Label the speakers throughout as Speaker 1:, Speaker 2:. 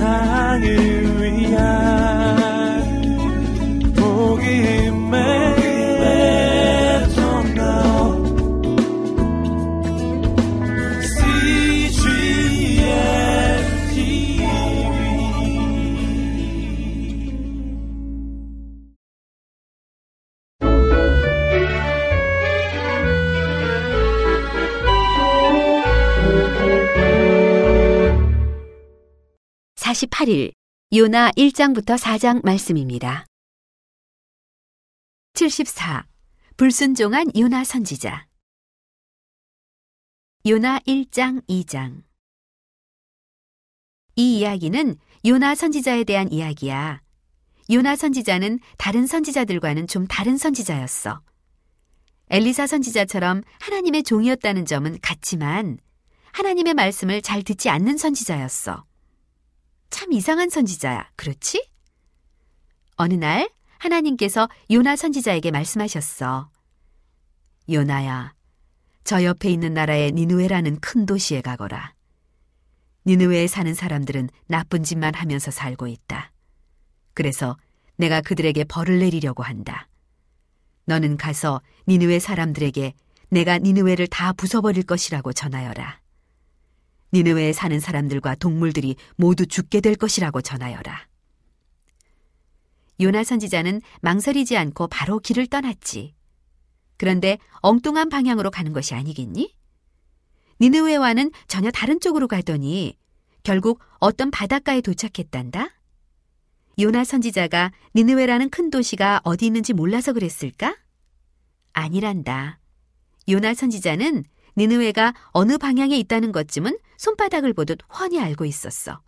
Speaker 1: 세상을
Speaker 2: (48일) 요나 1장부터 4장 말씀입니다. 74. 불순종한 요나 선지자 요나 1장 2장 이 이야기는 요나 선지자에 대한 이야기야. 요나 선지자는 다른 선지자들과는 좀 다른 선지자였어. 엘리사 선지자처럼 하나님의 종이었다는 점은 같지만 하나님의 말씀을 잘 듣지 않는 선지자였어. 참 이상한 선지자야. 그렇지? 어느 날 하나님께서 요나 선지자에게 말씀하셨어. 요나야, 저 옆에 있는 나라의 니누에라는 큰 도시에 가거라. 니누에에 사는 사람들은 나쁜 짓만 하면서 살고 있다. 그래서 내가 그들에게 벌을 내리려고 한다. 너는 가서 니누에 사람들에게 내가 니누에를 다 부숴버릴 것이라고 전하여라. 니느웨에 사는 사람들과 동물들이 모두 죽게 될 것이라고 전하여라. 요나 선지자는 망설이지 않고 바로 길을 떠났지. 그런데 엉뚱한 방향으로 가는 것이 아니겠니? 니느웨와는 전혀 다른 쪽으로 가더니 결국 어떤 바닷가에 도착했단다. 요나 선지자가 니느웨라는 큰 도시가 어디 있는지 몰라서 그랬을까? 아니란다. 요나 선지자는 니느웨가 어느 방향에 있다는 것쯤은 손바닥을 보듯 훤히 알고 있었어.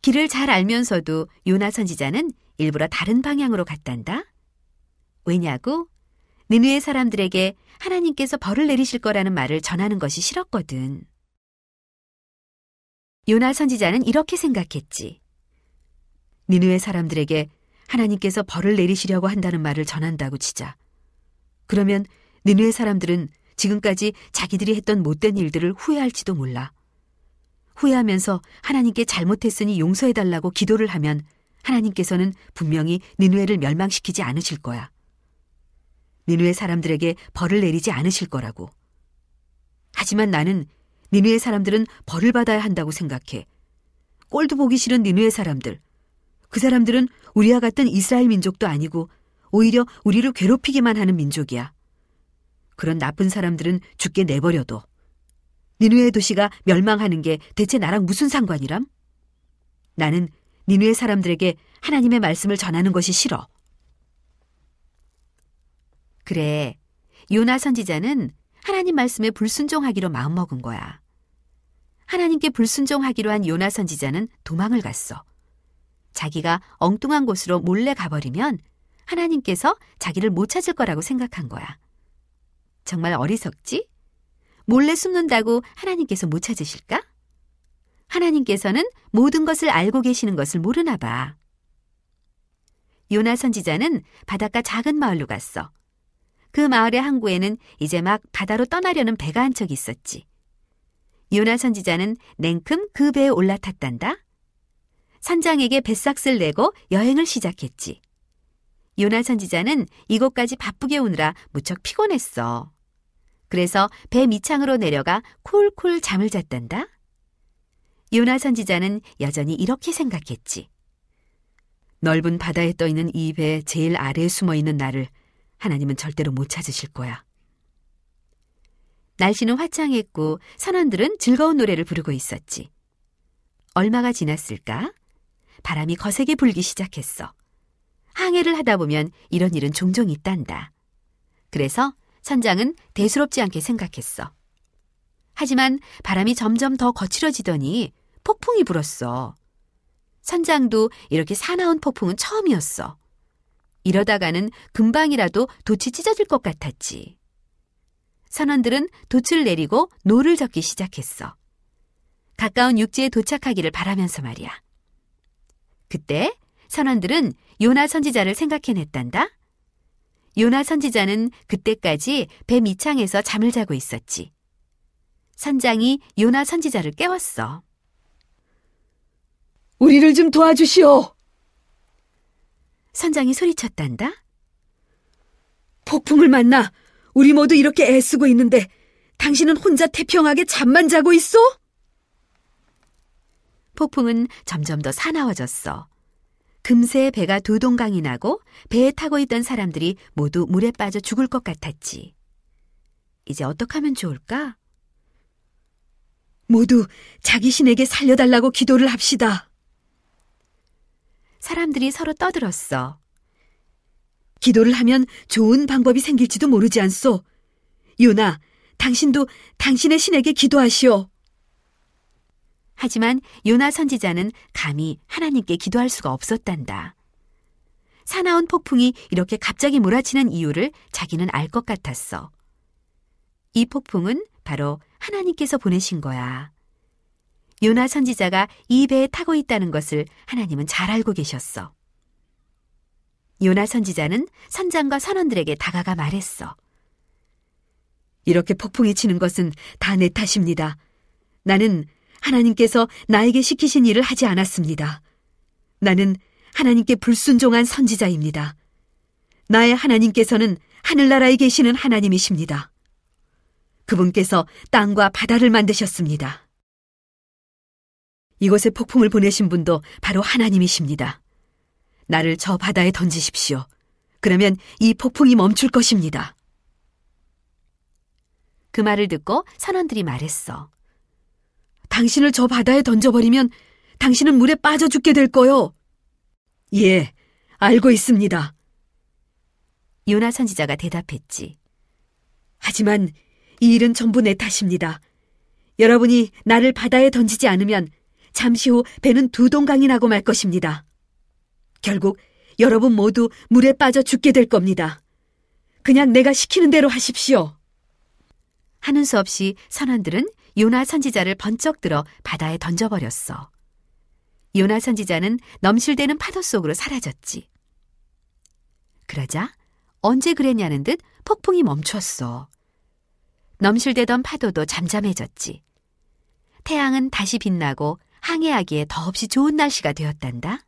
Speaker 2: 길을 잘 알면서도 요나 선지자는 일부러 다른 방향으로 갔단다. 왜냐고? 니느웨 사람들에게 하나님께서 벌을 내리실 거라는 말을 전하는 것이 싫었거든. 요나 선지자는 이렇게 생각했지. 니느웨 사람들에게 하나님께서 벌을 내리시려고 한다는 말을 전한다고 치자. 그러면 니느웨 사람들은 지금까지 자기들이 했던 못된 일들을 후회할지도 몰라. 후회하면서 하나님께 잘못했으니 용서해달라고 기도를 하면 하나님께서는 분명히 니누에를 멸망시키지 않으실 거야. 니누의 사람들에게 벌을 내리지 않으실 거라고. 하지만 나는 니누의 사람들은 벌을 받아야 한다고 생각해. 꼴도 보기 싫은 니누의 사람들. 그 사람들은 우리와 같은 이스라엘 민족도 아니고 오히려 우리를 괴롭히기만 하는 민족이야. 그런 나쁜 사람들은 죽게 내버려둬. 니누의 도시가 멸망하는 게 대체 나랑 무슨 상관이람? 나는 니누의 사람들에게 하나님의 말씀을 전하는 것이 싫어. 그래, 요나 선지자는 하나님 말씀에 불순종하기로 마음먹은 거야. 하나님께 불순종하기로 한 요나 선지자는 도망을 갔어. 자기가 엉뚱한 곳으로 몰래 가버리면 하나님께서 자기를 못 찾을 거라고 생각한 거야. 정말 어리석지? 몰래 숨는다고 하나님께서 못 찾으실까? 하나님께서는 모든 것을 알고 계시는 것을 모르나 봐. 요나 선지자는 바닷가 작은 마을로 갔어. 그 마을의 항구에는 이제 막 바다로 떠나려는 배가 한 척 있었지. 요나 선지자는 냉큼 그 배에 올라탔단다. 선장에게 배삭을 내고 여행을 시작했지. 요나 선지자는 이곳까지 바쁘게 오느라 무척 피곤했어. 그래서 배 밑창으로 내려가 쿨쿨 잠을 잤단다. 요나 선지자는 여전히 이렇게 생각했지. 넓은 바다에 떠 있는 이 배 제일 아래에 숨어 있는 나를 하나님은 절대로 못 찾으실 거야. 날씨는 화창했고 선원들은 즐거운 노래를 부르고 있었지. 얼마가 지났을까? 바람이 거세게 불기 시작했어. 항해를 하다 보면 이런 일은 종종 있단다. 그래서 선장은 대수롭지 않게 생각했어. 하지만 바람이 점점 더 거칠어지더니 폭풍이 불었어. 선장도 이렇게 사나운 폭풍은 처음이었어. 이러다가는 금방이라도 돛이 찢어질 것 같았지. 선원들은 돛을 내리고 노를 젓기 시작했어. 가까운 육지에 도착하기를 바라면서 말이야. 그때 선원들은 요나 선지자를 생각해냈단다. 요나 선지자는 그때까지 배 밑창에서 잠을 자고 있었지. 선장이 요나 선지자를 깨웠어.
Speaker 3: 우리를 좀 도와주시오.
Speaker 2: 선장이 소리쳤단다.
Speaker 3: 폭풍을 만나 우리 모두 이렇게 애쓰고 있는데 당신은 혼자 태평하게 잠만 자고 있어?
Speaker 2: 폭풍은 점점 더 사나워졌어. 금세 배가 두 동강이 나고 배에 타고 있던 사람들이 모두 물에 빠져 죽을 것 같았지. 이제 어떻게 하면 좋을까?
Speaker 3: 모두 자기 신에게 살려달라고 기도를 합시다.
Speaker 2: 사람들이 서로 떠들었어.
Speaker 3: 기도를 하면 좋은 방법이 생길지도 모르지 않소. 요나, 당신도 당신의 신에게 기도하시오.
Speaker 2: 하지만 요나 선지자는 감히 하나님께 기도할 수가 없었단다. 사나운 폭풍이 이렇게 갑자기 몰아치는 이유를 자기는 알 것 같았어. 이 폭풍은 바로 하나님께서 보내신 거야. 요나 선지자가 이 배에 타고 있다는 것을 하나님은 잘 알고 계셨어. 요나 선지자는 선장과 선원들에게 다가가 말했어.
Speaker 3: 이렇게 폭풍이 치는 것은 다 내 탓입니다. 나는 하나님께서 나에게 시키신 일을 하지 않았습니다. 나는 하나님께 불순종한 선지자입니다. 나의 하나님께서는 하늘나라에 계시는 하나님이십니다. 그분께서 땅과 바다를 만드셨습니다. 이곳에 폭풍을 보내신 분도 바로 하나님이십니다. 나를 저 바다에 던지십시오. 그러면 이 폭풍이 멈출 것입니다.
Speaker 2: 그 말을 듣고 선원들이 말했어.
Speaker 3: 당신을 저 바다에 던져버리면 당신은 물에 빠져 죽게 될 거요. 예, 알고 있습니다.
Speaker 2: 요나 선지자가 대답했지.
Speaker 3: 하지만 이 일은 전부 내 탓입니다. 여러분이 나를 바다에 던지지 않으면 잠시 후 배는 두 동강이 나고 말 것입니다. 결국 여러분 모두 물에 빠져 죽게 될 겁니다. 그냥 내가 시키는 대로 하십시오.
Speaker 2: 하는 수 없이 선원들은 요나 선지자를 번쩍 들어 바다에 던져버렸어. 요나 선지자는 넘실대는 파도 속으로 사라졌지. 그러자 언제 그랬냐는 듯 폭풍이 멈췄어. 넘실대던 파도도 잠잠해졌지. 태양은 다시 빛나고 항해하기에 더없이 좋은 날씨가 되었단다.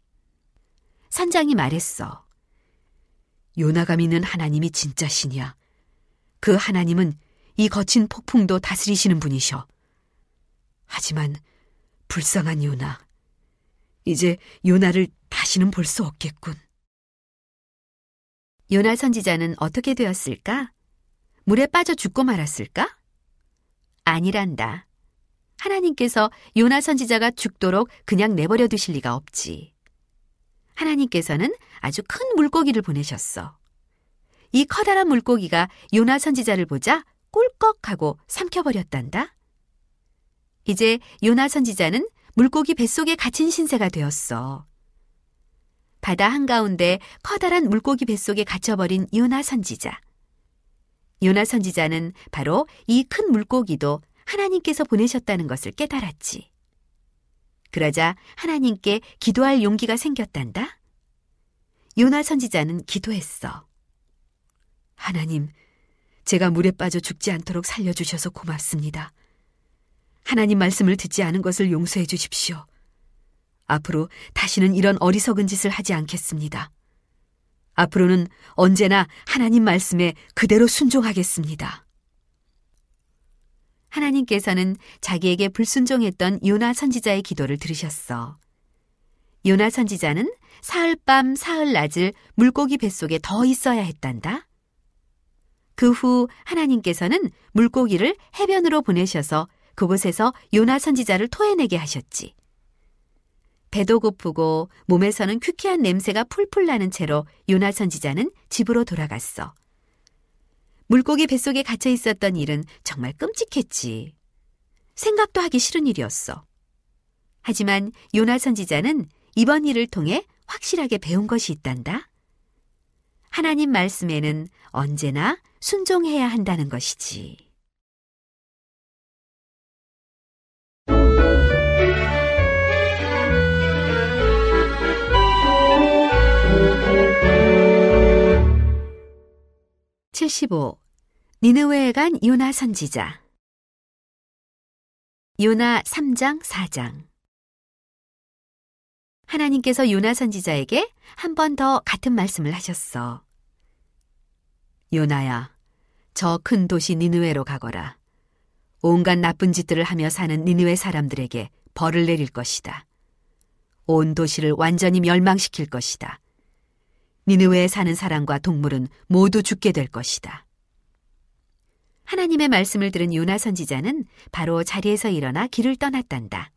Speaker 2: 선장이 말했어.
Speaker 3: 요나가 믿는 하나님이 진짜 신이야. 그 하나님은 이 거친 폭풍도 다스리시는 분이셔. 하지만 불쌍한 요나. 이제 요나를 다시는 볼 수 없겠군.
Speaker 2: 요나 선지자는 어떻게 되었을까? 물에 빠져 죽고 말았을까? 아니란다. 하나님께서 요나 선지자가 죽도록 그냥 내버려 두실 리가 없지. 하나님께서는 아주 큰 물고기를 보내셨어. 이 커다란 물고기가 요나 선지자를 보자 꿀꺽하고 삼켜버렸단다. 이제 요나 선지자는 물고기 뱃속에 갇힌 신세가 되었어. 바다 한가운데 커다란 물고기 뱃속에 갇혀버린 요나 선지자. 요나 선지자는 바로 이 큰 물고기도 하나님께서 보내셨다는 것을 깨달았지. 그러자 하나님께 기도할 용기가 생겼단다. 요나 선지자는 기도했어.
Speaker 3: 하나님, 제가 물에 빠져 죽지 않도록 살려주셔서 고맙습니다. 하나님 말씀을 듣지 않은 것을 용서해 주십시오. 앞으로 다시는 이런 어리석은 짓을 하지 않겠습니다. 앞으로는 언제나 하나님 말씀에 그대로 순종하겠습니다.
Speaker 2: 하나님께서는 자기에게 불순종했던 요나 선지자의 기도를 들으셨어. 요나 선지자는 사흘 밤 사흘 낮을 물고기 뱃속에 더 있어야 했단다. 그 후 하나님께서는 물고기를 해변으로 보내셔서 그곳에서 요나 선지자를 토해내게 하셨지. 배도 고프고 몸에서는 퀴퀴한 냄새가 풀풀 나는 채로 요나 선지자는 집으로 돌아갔어. 물고기 뱃속에 갇혀 있었던 일은 정말 끔찍했지. 생각도 하기 싫은 일이었어. 하지만 요나 선지자는 이번 일을 통해 확실하게 배운 것이 있단다. 하나님 말씀에는 언제나 순종해야 한다는 것이지. 칠십오 니느웨에 간 요나 선지자 요나 3장 4장 하나님께서 요나 선지자에게 한 번 더 같은 말씀을 하셨어.
Speaker 3: 요나야, 저 큰 도시 니느웨로 가거라. 온갖 나쁜 짓들을 하며 사는 니느웨 사람들에게 벌을 내릴 것이다. 온 도시를 완전히 멸망시킬 것이다. 니느웨에 사는 사람과 동물은 모두 죽게 될 것이다.
Speaker 2: 하나님의 말씀을 들은 요나 선지자는 바로 자리에서 일어나 길을 떠났단다.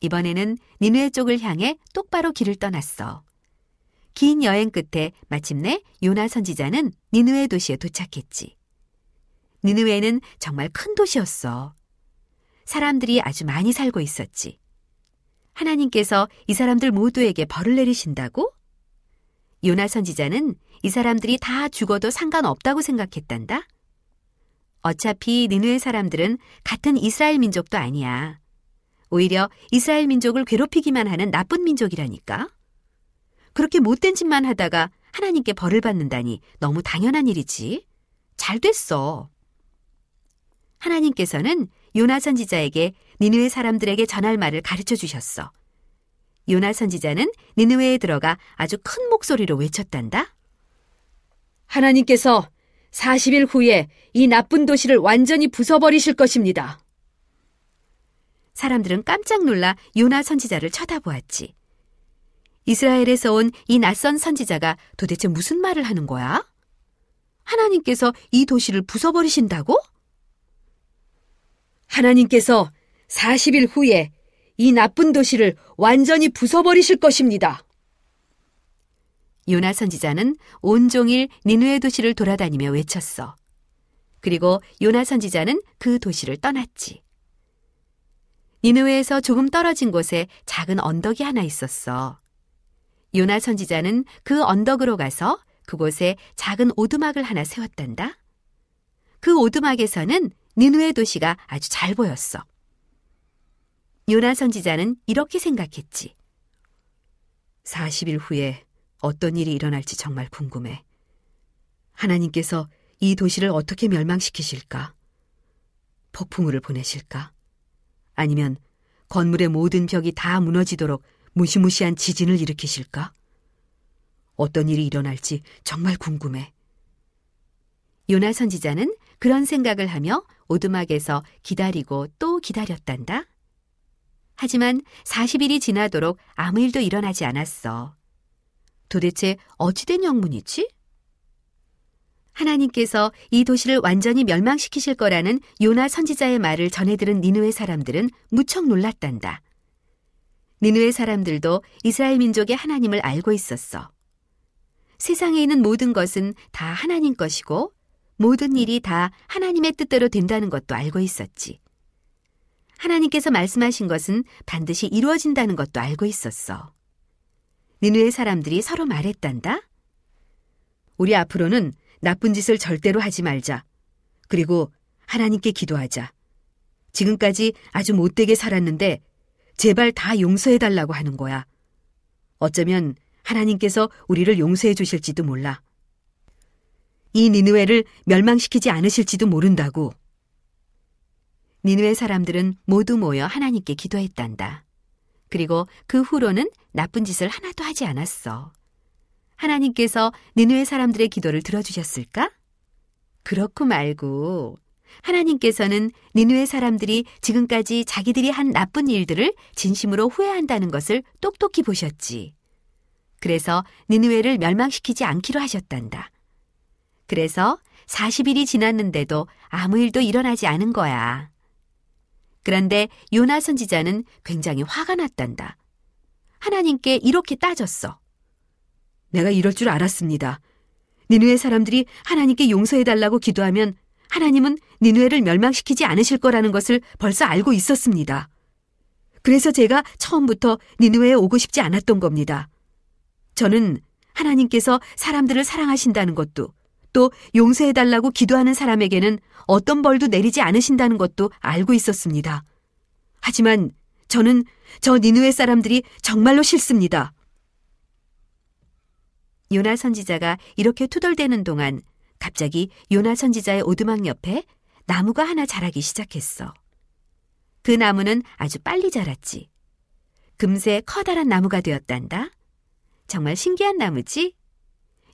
Speaker 2: 이번에는 니누에 쪽을 향해 똑바로 길을 떠났어. 긴 여행 끝에 마침내 요나 선지자는 니누에 도시에 도착했지. 니누에는 정말 큰 도시였어. 사람들이 아주 많이 살고 있었지. 하나님께서 이 사람들 모두에게 벌을 내리신다고? 요나 선지자는 이 사람들이 다 죽어도 상관없다고 생각했단다. 어차피 니누의 사람들은 같은 이스라엘 민족도 아니야. 오히려 이스라엘 민족을 괴롭히기만 하는 나쁜 민족이라니까. 그렇게 못된 짓만 하다가 하나님께 벌을 받는다니 너무 당연한 일이지. 잘 됐어. 하나님께서는 요나 선지자에게 니누의 사람들에게 전할 말을 가르쳐 주셨어. 요나 선지자는 니누웨에 들어가 아주 큰 목소리로 외쳤단다.
Speaker 3: 하나님께서 40일 후에 이 나쁜 도시를 완전히 부숴버리실 것입니다.
Speaker 2: 사람들은 깜짝 놀라 요나 선지자를 쳐다보았지. 이스라엘에서 온 이 낯선 선지자가 도대체 무슨 말을 하는 거야? 하나님께서 이 도시를 부숴버리신다고?
Speaker 3: 하나님께서 40일 후에 이 나쁜 도시를 완전히 부숴버리실 것입니다.
Speaker 2: 요나 선지자는 온종일 니누의 도시를 돌아다니며 외쳤어. 그리고 요나 선지자는 그 도시를 떠났지. 니누에에서 조금 떨어진 곳에 작은 언덕이 하나 있었어. 요나 선지자는 그 언덕으로 가서 그곳에 작은 오두막을 하나 세웠단다. 그 오두막에서는 니누의 도시가 아주 잘 보였어. 요나 선지자는 이렇게 생각했지.
Speaker 3: 40일 후에 어떤 일이 일어날지 정말 궁금해. 하나님께서 이 도시를 어떻게 멸망시키실까? 폭풍우를 보내실까? 아니면 건물의 모든 벽이 다 무너지도록 무시무시한 지진을 일으키실까? 어떤 일이 일어날지 정말 궁금해.
Speaker 2: 요나 선지자는 그런 생각을 하며 오두막에서 기다리고 또 기다렸단다. 하지만 40일이 지나도록 아무 일도 일어나지 않았어. 도대체 어찌된 영문이지? 하나님께서 이 도시를 완전히 멸망시키실 거라는 요나 선지자의 말을 전해 들은 니누의 사람들은 무척 놀랐단다. 니누의 사람들도 이스라엘 민족의 하나님을 알고 있었어. 세상에 있는 모든 것은 다 하나님 것이고 모든 일이 다 하나님의 뜻대로 된다는 것도 알고 있었지. 하나님께서 말씀하신 것은 반드시 이루어진다는 것도 알고 있었어. 니누의 사람들이 서로 말했단다.
Speaker 3: 우리 앞으로는 나쁜 짓을 절대로 하지 말자. 그리고 하나님께 기도하자. 지금까지 아주 못되게 살았는데 제발 다 용서해 달라고 하는 거야. 어쩌면 하나님께서 우리를 용서해 주실지도 몰라. 이 니느웨를 멸망시키지 않으실지도 모른다고.
Speaker 2: 니느웨 사람들은 모두 모여 하나님께 기도했단다. 그리고 그 후로는 나쁜 짓을 하나도 하지 않았어. 하나님께서 니느웨 사람들의 기도를 들어주셨을까? 그렇고 말고 하나님께서는 니느웨 사람들이 지금까지 자기들이 한 나쁜 일들을 진심으로 후회한다는 것을 똑똑히 보셨지. 그래서 니느웨를 멸망시키지 않기로 하셨단다. 그래서 40일이 지났는데도 아무 일도 일어나지 않은 거야. 그런데 요나 선지자는 굉장히 화가 났단다. 하나님께 이렇게 따졌어.
Speaker 3: 내가 이럴 줄 알았습니다. 니누의 사람들이 하나님께 용서해달라고 기도하면 하나님은 니누에를 멸망시키지 않으실 거라는 것을 벌써 알고 있었습니다. 그래서 제가 처음부터 니누에에 오고 싶지 않았던 겁니다. 저는 하나님께서 사람들을 사랑하신다는 것도 또 용서해달라고 기도하는 사람에게는 어떤 벌도 내리지 않으신다는 것도 알고 있었습니다. 하지만 저는 저 니누의 사람들이 정말로 싫습니다.
Speaker 2: 요나 선지자가 이렇게 투덜대는 동안 갑자기 요나 선지자의 오두막 옆에 나무가 하나 자라기 시작했어. 그 나무는 아주 빨리 자랐지. 그 금세 커다란 나무가 되었단다. 정말 신기한 나무지?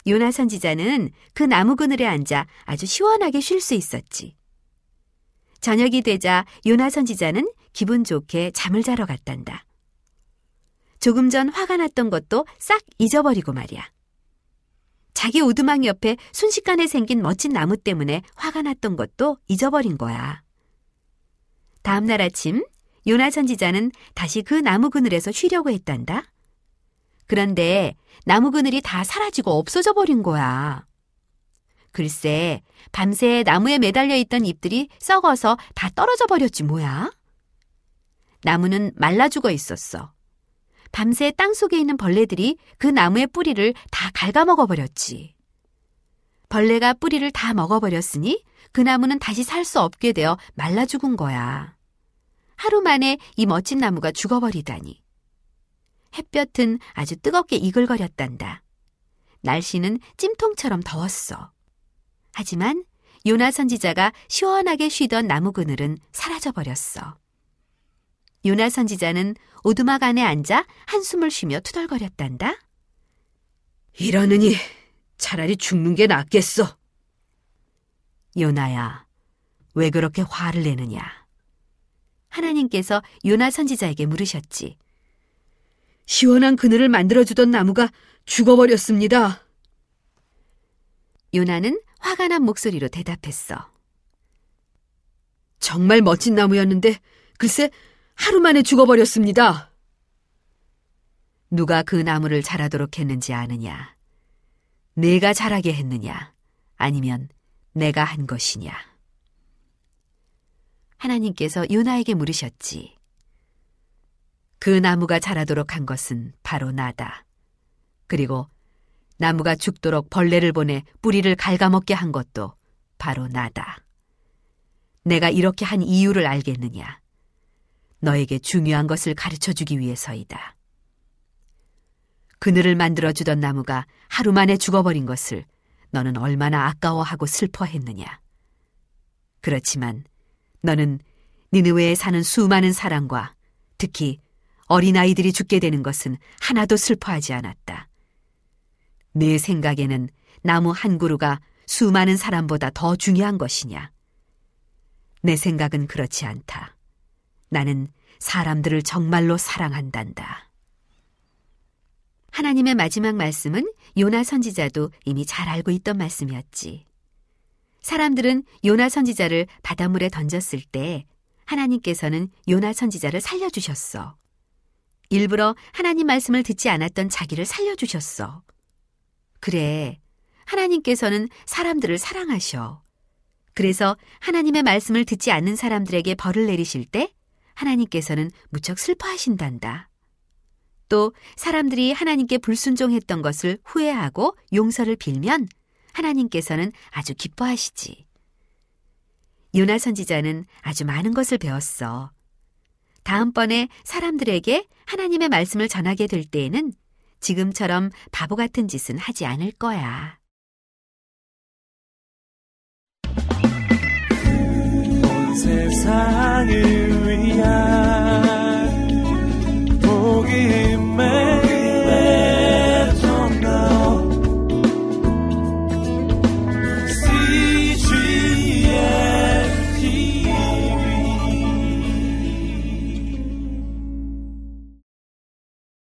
Speaker 2: 요나 선지자는 그 나무 그늘에 앉아 아주 시원하게 쉴 수 있었지. 저녁이 되자 요나 선지자는 기분 좋게 잠을 자러 갔단다. 조금 전 화가 났던 것도 싹 잊어버리고 말이야. 자기 오두막 옆에 순식간에 생긴 멋진 나무 때문에 화가 났던 것도 잊어버린 거야. 다음 날 아침 요나 선지자는 다시 그 나무 그늘에서 쉬려고 했단다. 그런데 나무 그늘이 다 사라지고 없어져 버린 거야. 글쎄, 밤새 나무에 매달려 있던 잎들이 썩어서 다 떨어져 버렸지 뭐야? 나무는 말라 죽어 있었어. 밤새 땅 속에 있는 벌레들이 그 나무의 뿌리를 다 갉아먹어 버렸지. 벌레가 뿌리를 다 먹어버렸으니 그 나무는 다시 살 수 없게 되어 말라 죽은 거야. 하루 만에 이 멋진 나무가 죽어버리다니. 햇볕은 아주 뜨겁게 이글거렸단다. 날씨는 찜통처럼 더웠어. 하지만 요나 선지자가 시원하게 쉬던 나무 그늘은 사라져 버렸어. 요나 선지자는 오두막 안에 앉아 한숨을 쉬며 투덜거렸단다.
Speaker 3: 이러느니 차라리 죽는 게 낫겠어.
Speaker 2: 요나야, 왜 그렇게 화를 내느냐? 하나님께서 요나 선지자에게 물으셨지.
Speaker 3: 시원한 그늘을 만들어주던 나무가 죽어버렸습니다.
Speaker 2: 요나는 화가 난 목소리로 대답했어.
Speaker 3: 정말 멋진 나무였는데 글쎄 하루 만에 죽어버렸습니다.
Speaker 2: 누가 그 나무를 자라도록 했는지 아느냐? 내가 자라게 했느냐? 아니면 내가 한 것이냐? 하나님께서 요나에게 물으셨지. 그 나무가 자라도록 한 것은 바로 나다. 그리고 나무가 죽도록 벌레를 보내 뿌리를 갉아먹게 한 것도 바로 나다. 내가 이렇게 한 이유를 알겠느냐? 너에게 중요한 것을 가르쳐 주기 위해서이다. 그늘을 만들어 주던 나무가 하루 만에 죽어버린 것을 너는 얼마나 아까워하고 슬퍼했느냐. 그렇지만 너는 니느웨에 사는 수많은 사람과 특히 어린아이들이 죽게 되는 것은 하나도 슬퍼하지 않았다. 내 생각에는 나무 한 그루가 수많은 사람보다 더 중요한 것이냐. 내 생각은 그렇지 않다. 나는 사람들을 정말로 사랑한단다. 하나님의 마지막 말씀은 요나 선지자도 이미 잘 알고 있던 말씀이었지. 사람들은 요나 선지자를 바닷물에 던졌을 때 하나님께서는 요나 선지자를 살려주셨어. 일부러 하나님 말씀을 듣지 않았던 자기를 살려주셨어. 그래, 하나님께서는 사람들을 사랑하셔. 그래서 하나님의 말씀을 듣지 않는 사람들에게 벌을 내리실 때 하나님께서는 무척 슬퍼하신단다. 또 사람들이 하나님께 불순종했던 것을 후회하고 용서를 빌면 하나님께서는 아주 기뻐하시지. 요나 선지자는 아주 많은 것을 배웠어. 다음번에 사람들에게 하나님의 말씀을 전하게 될 때에는 지금처럼 바보 같은 짓은 하지 않을 거야.
Speaker 1: 온 세상을 위한